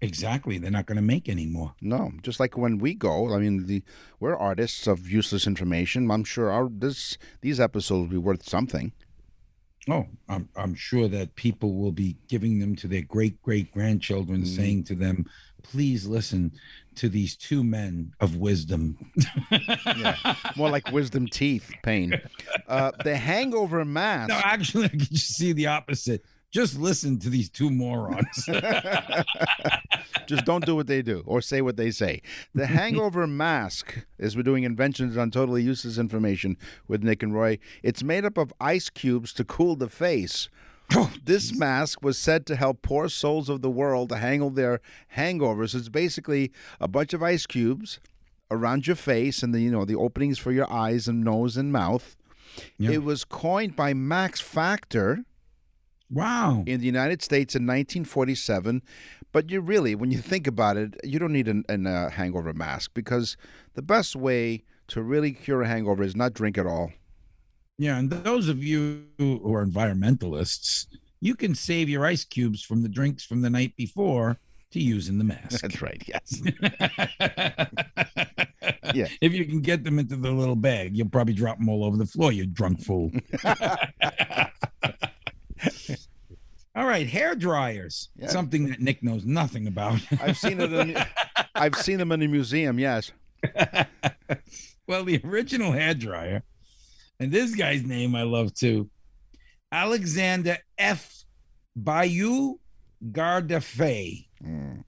Exactly. They're not going to make any more. No, just like when we go. I mean, the we're artists of useless information. I'm sure our this these episodes will be worth something. Oh, I'm, I'm sure that people will be giving them to their great great grandchildren, saying to them, please listen to these two men of wisdom. Yeah, more like wisdom teeth pain. Uh, the Hangover mask. No, actually, I can just see the opposite. Just listen to these two morons. Just don't do what they do or say what they say. The Hangover Mask is we're doing inventions on totally useless information with Nick and Roy. It's made up of ice cubes to cool the face. Oh, this mask was said to help poor souls of the world to handle their hangovers. It's basically a bunch of ice cubes around your face and the you know the openings for your eyes and nose and mouth. Yeah. It was coined by Max Factor wow. in the United States in 1947. But you really, when you think about it, you don't need an, an uh, hangover mask because the best way to really cure a hangover is not drink at all. Yeah, and those of you who are environmentalists, you can save your ice cubes from the drinks from the night before to use in the mask. That's right. Yes. yeah. If you can get them into the little bag, you'll probably drop them all over the floor, you drunk fool. all right, hair dryers. Yeah. Something that Nick knows nothing about. I've seen it. In, I've seen them in the museum. Yes. well, the original hair dryer, and this guy's name I love too, Alexander F. Bayou Gardefei. Hmm.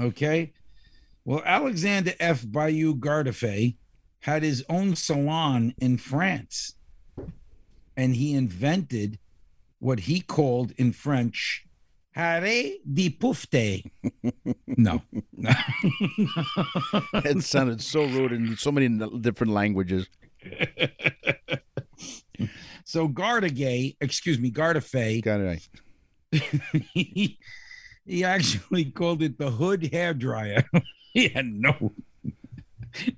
Okay. Well, Alexander F. Bayou Gardefei had his own salon in France, and he invented what he called in French Haré de Poufte. No. It sounded so rude in so many different languages. so Gardegay, excuse me, it. right. he, he actually called it the hood hair dryer. he had no.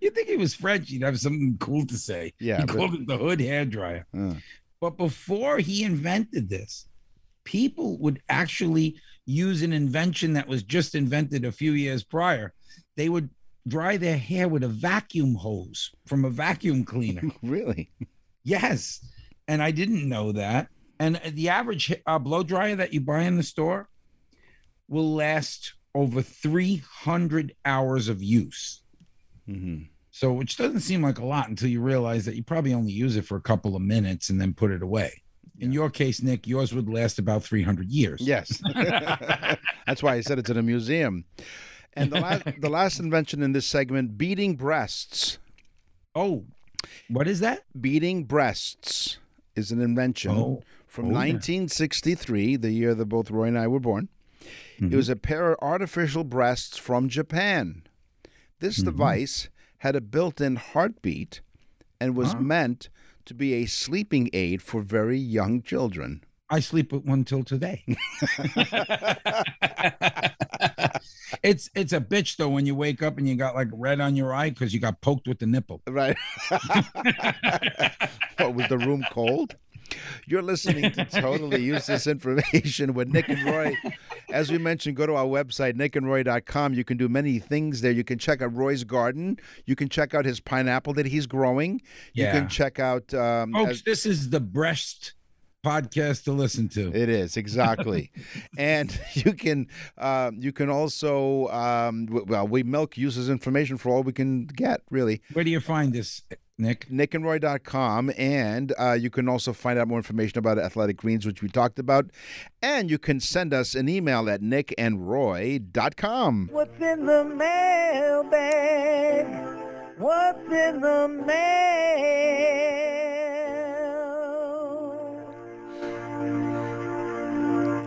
You think he was French? He'd have something cool to say. Yeah, he but- called it the hood hair dryer. Uh, But before he invented this, people would actually use an invention that was just invented a few years prior. They would dry their hair with a vacuum hose from a vacuum cleaner. really? Yes. And I didn't know that. And the average uh, blow dryer that you buy in the store will last over 300 hours of use. hmm So, which doesn't seem like a lot until you realize that you probably only use it for a couple of minutes and then put it away. In your case, Nick, yours would last about 300 years. Yes. That's why I said it's in a museum. And the last, the last invention in this segment, beating breasts. Oh, what is that? Beating breasts is an invention Oh. from Oh, yeah. 1963, the year that both Roy and I were born. Mm-hmm. It was a pair of artificial breasts from Japan. This Mm-hmm. device had a built in heartbeat and was meant to be a sleeping aid for very young children. I sleep with one till today. it's it's a bitch though when you wake up and you got like red on your eye because you got poked with the nipple. Right. what, was the room cold? You're listening to Totally Useless Information with Nick and Roy. As we mentioned, go to our website, nickandroy.com. You can do many things there. You can check out Roy's garden. You can check out his pineapple that he's growing. Yeah. You can check out. Um, Folks, as- this is the breast podcast to listen to. it is exactly, and you can um, you can also um, w- well we milk uses information for all we can get really. Where do you find this, Nick? nickandroy.com and uh, you can also find out more information about athletic greens which we talked about and you can send us an email at nickandroy.com What's in the mail, mailbag? What's in the mail?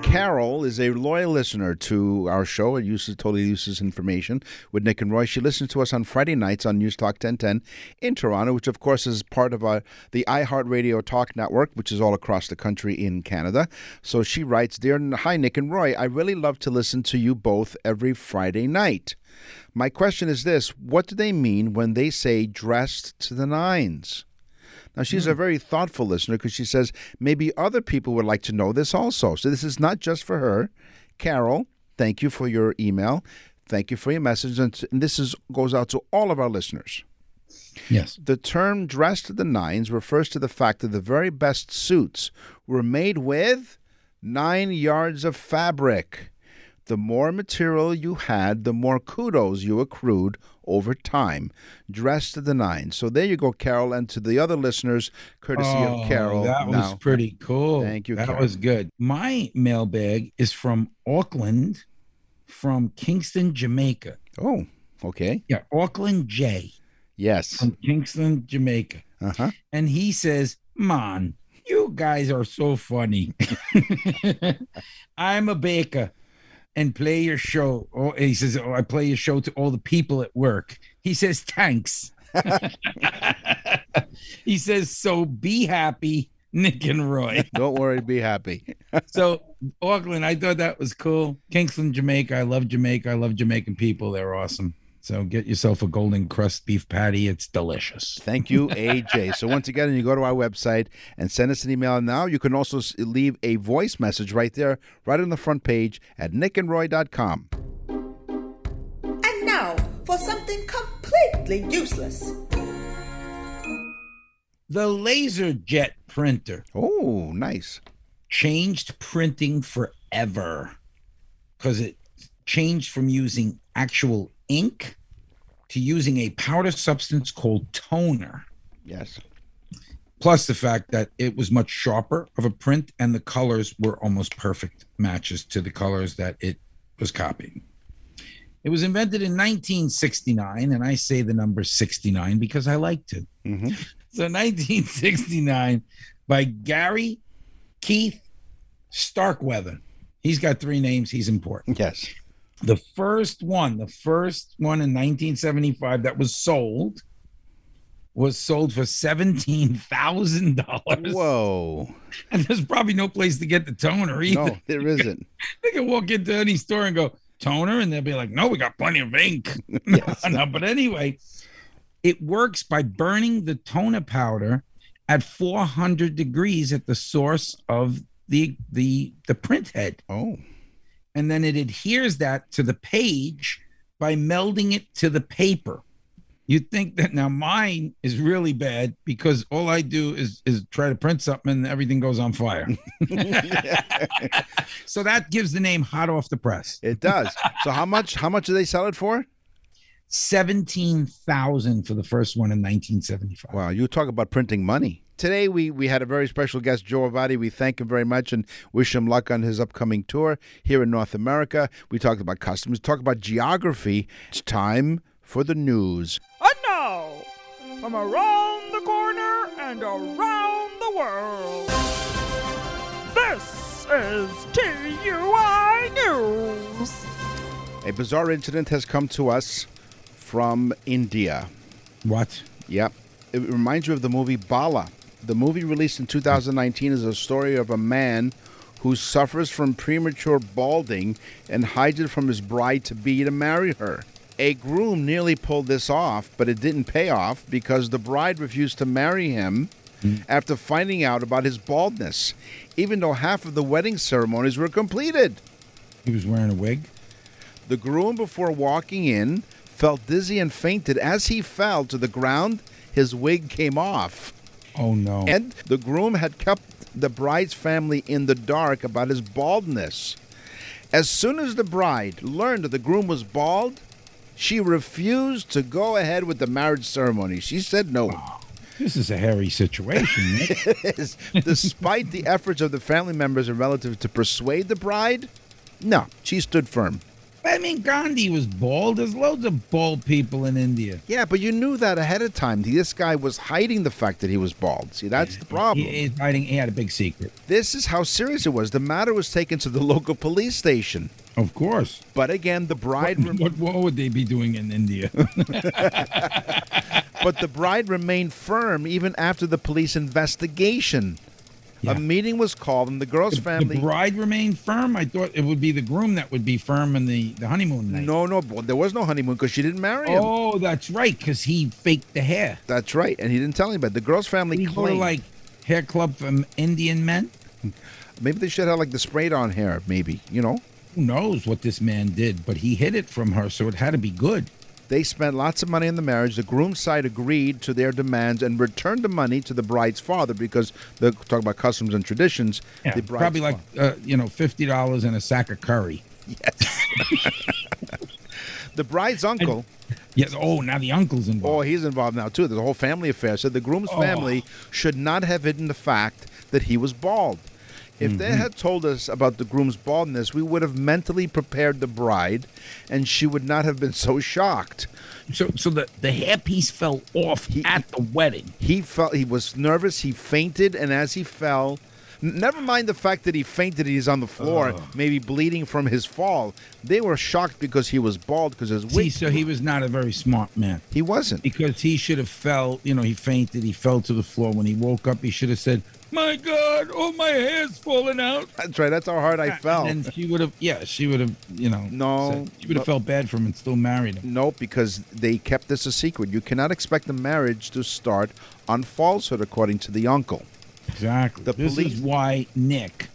Carol is a loyal listener to our show. It uses totally uses information with Nick and Roy. She listens to us on Friday nights on News Talk 1010 in Toronto, which of course is part of our, the iHeartRadio Talk Network, which is all across the country in Canada. So she writes, "Dear Hi Nick and Roy, I really love to listen to you both every Friday night. My question is this: What do they mean when they say dressed to the nines? Now, she's hmm. a very thoughtful listener because she says maybe other people would like to know this also. So, this is not just for her. Carol, thank you for your email. Thank you for your message. And and this is, goes out to all of our listeners. Yes. The term dressed to the nines refers to the fact that the very best suits were made with nine yards of fabric. The more material you had, the more kudos you accrued over time. Dressed to the nines. So there you go, Carol. And to the other listeners, courtesy Oh, of Carol. That was pretty cool. Thank you, That Carol. was good. My mailbag is from Auckland, from Kingston, Jamaica. Oh, okay. Yeah, Auckland J Yes. from Kingston, Jamaica. Uh huh. And he says, Man, you guys are so funny. I'm a baker and play your show. Oh, he says, oh, I play your show to all the people at work. He says, Thanks. he says, So be happy, Nick and Roy. Don't worry, be happy. So, Auckland, I thought that was cool. Kingston, Jamaica. I love Jamaica. I love Jamaican people. They're awesome. So, get yourself a golden crust beef patty. It's delicious. Thank you, AJ. So once again, you go to our website and send us an email. Now you can also leave a voice message right there, right on the front page at nickandroy.com. And now for something completely useless. The laser jet printer Oh, nice. changed printing forever because it changed from using actual ink to using a powder substance called toner. Yes. Plus the fact that it was much sharper of a print and the colors were almost perfect matches to the colors that it was copying. It was invented in 1969, and I say the number 69 because I like to. Mhm. So 1969 by Gary Keith Starkweather. He's got three names. He's important. Yes. The first one, the first one in 1975 that was sold was sold for $17,000. Whoa. And there's probably no place to get the toner either. No, there isn't. They can walk into any store and go, toner, and they'll be like, no, we got plenty of ink. Yes. no, but anyway, it works by burning the toner powder at 400 degrees at the source of the the the print head Oh, and then it adheres that to the page by melding it to the paper. You'd think that now mine is really bad because all I do is is try to print something and everything goes on fire. so that gives the name hot off the press. it does. So how much? How much do they sell it for? 17,000 for the first one in 1975. Wow, you talk about printing money. Today we we had a very special guest, Joe Avati. We thank him very much and wish him luck on his upcoming tour here in North America. We talked about customs, talk about geography. It's time for the news. And now, from around the corner and around the world, this is TUI News. A bizarre incident has come to us from India. What? Yep. It reminds you of the movie Bala. The movie released in 2019 is a story of a man who suffers from premature balding and hides it from his bride to be to marry her. A groom nearly pulled this off, but it didn't pay off because the bride refused to marry him hmm. after finding out about his baldness, even though half of the wedding ceremonies were completed. He was wearing a wig? The groom, before walking in, felt dizzy and fainted. As he fell to the ground, his wig came off. Oh no. And the groom had kept the bride's family in the dark about his baldness. As soon as the bride learned that the groom was bald, she refused to go ahead with the marriage ceremony. She said no. this is a hairy situation, Nick. Despite the efforts of the family members and relatives to persuade the bride, no, she stood firm. I mean, Gandhi was bald. There's loads of bald people in India. Yeah, but you knew that ahead of time. This guy was hiding the fact that he was bald. See, that's the problem. He, he's hiding. He had a big secret. This is how serious it was. The matter was taken to the local police station. Of course. But again, the bride. What, what, what would they be doing in India? but the bride remained firm even after the police investigation. Yeah. A meeting was called, and the girl's family. The bride remained firm. I thought it would be the groom that would be firm in the, the honeymoon night. No, no, there was no honeymoon because she didn't marry him. Oh, that's right, because he faked the hair. That's right, and he didn't tell anybody. The girl's family he claimed like hair club from Indian men? maybe they should have like the sprayed on hair. Maybe you know. Who knows what this man did? But he hid it from her, so it had to be good. They spent lots of money on the marriage. The groom's side agreed to their demands and returned the money to the bride's father because they're talking about customs and traditions. Yeah, probably like uh, you know fifty dollars and a sack of curry. yes. the bride's uncle. Yes. Oh, now the uncle's involved. Oh, he's involved now too. There's a whole family affair. Said the groom's Oh. family should not have hidden the fact that he was bald. If they Mm-hmm. had told us about the groom's baldness, we would have mentally prepared the bride, and she would not have been so shocked. So, so the the hairpiece fell off He- at the wedding. He felt he was nervous. He fainted, and as he fell, never mind the fact that he fainted, he's on the floor, maybe bleeding from his fall. They were shocked because he was bald because his See, wig. so he was not a very smart man he wasn't. because he should have fell. You know, he fainted. He fell to the floor. When he woke up, he should have said, "My God, oh my hair's falling out." That's right. That's how hard I fell. And she would have, yeah, she would have, you know, No, said- she would have no. felt bad for him and still married him. No, because they kept this a secret. You cannot expect the marriage to start on falsehood, according to the uncle. Exactly. The this police- is why Nick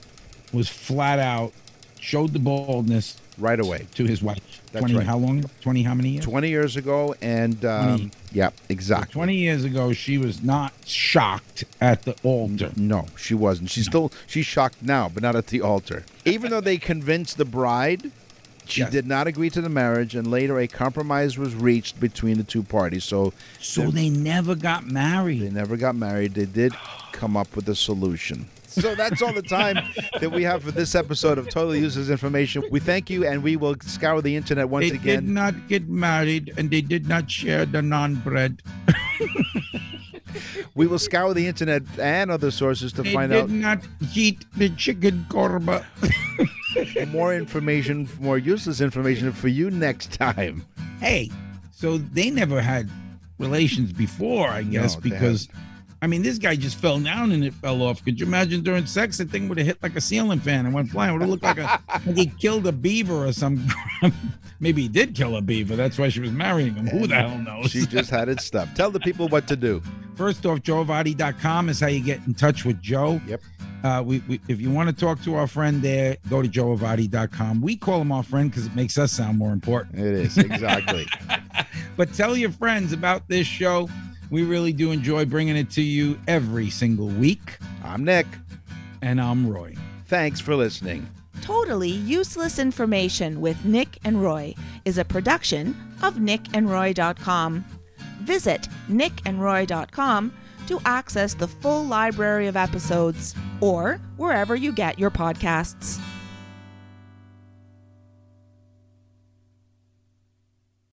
was flat out showed the baldness Right away. to his wife. That's Twenty right. how long? Twenty how many years? 20 years ago, and um, 20. yeah, exactly. Twenty years ago, she was not shocked at the altar. No, she wasn't. She's still she's shocked now, but not at the altar. Even though they convinced the bride, she Yes. did not agree to the marriage, and later a compromise was reached between the two parties. So So they never got married. they never got married. They did come up with a solution. So that's all the time that we have for this episode of Totally Useless Information. We thank you, and we will scour the internet once They again. They did not get married, and they did not share the naan bread. We will scour the internet and other sources to They find did out not eat the chicken korma. more information, more useless information for you next time. hey, so they never had relations before, I guess, No, they because I mean, this guy just fell down and it fell off. Could you imagine during sex, the thing would have hit like a ceiling fan and went flying? Would have looked like a like he killed a beaver or some. Maybe he did kill a beaver. That's why she was marrying him. Who the hell knows? She just had it stuffed. Tell the people what to do. First off, joeavati.com is how you get in touch with Joe. Yep. Uh, we, we if you want to talk to our friend there, go to joeavati.com. We call him our friend because it makes us sound more important. It is exactly. But tell your friends about this show. We really do enjoy bringing it to you every single week. I'm Nick. And I'm Roy. Thanks for listening. Totally Useless Information with Nick and Roy is a production of nickandroy.com. Visit nickandroy.com to access the full library of episodes or wherever you get your podcasts.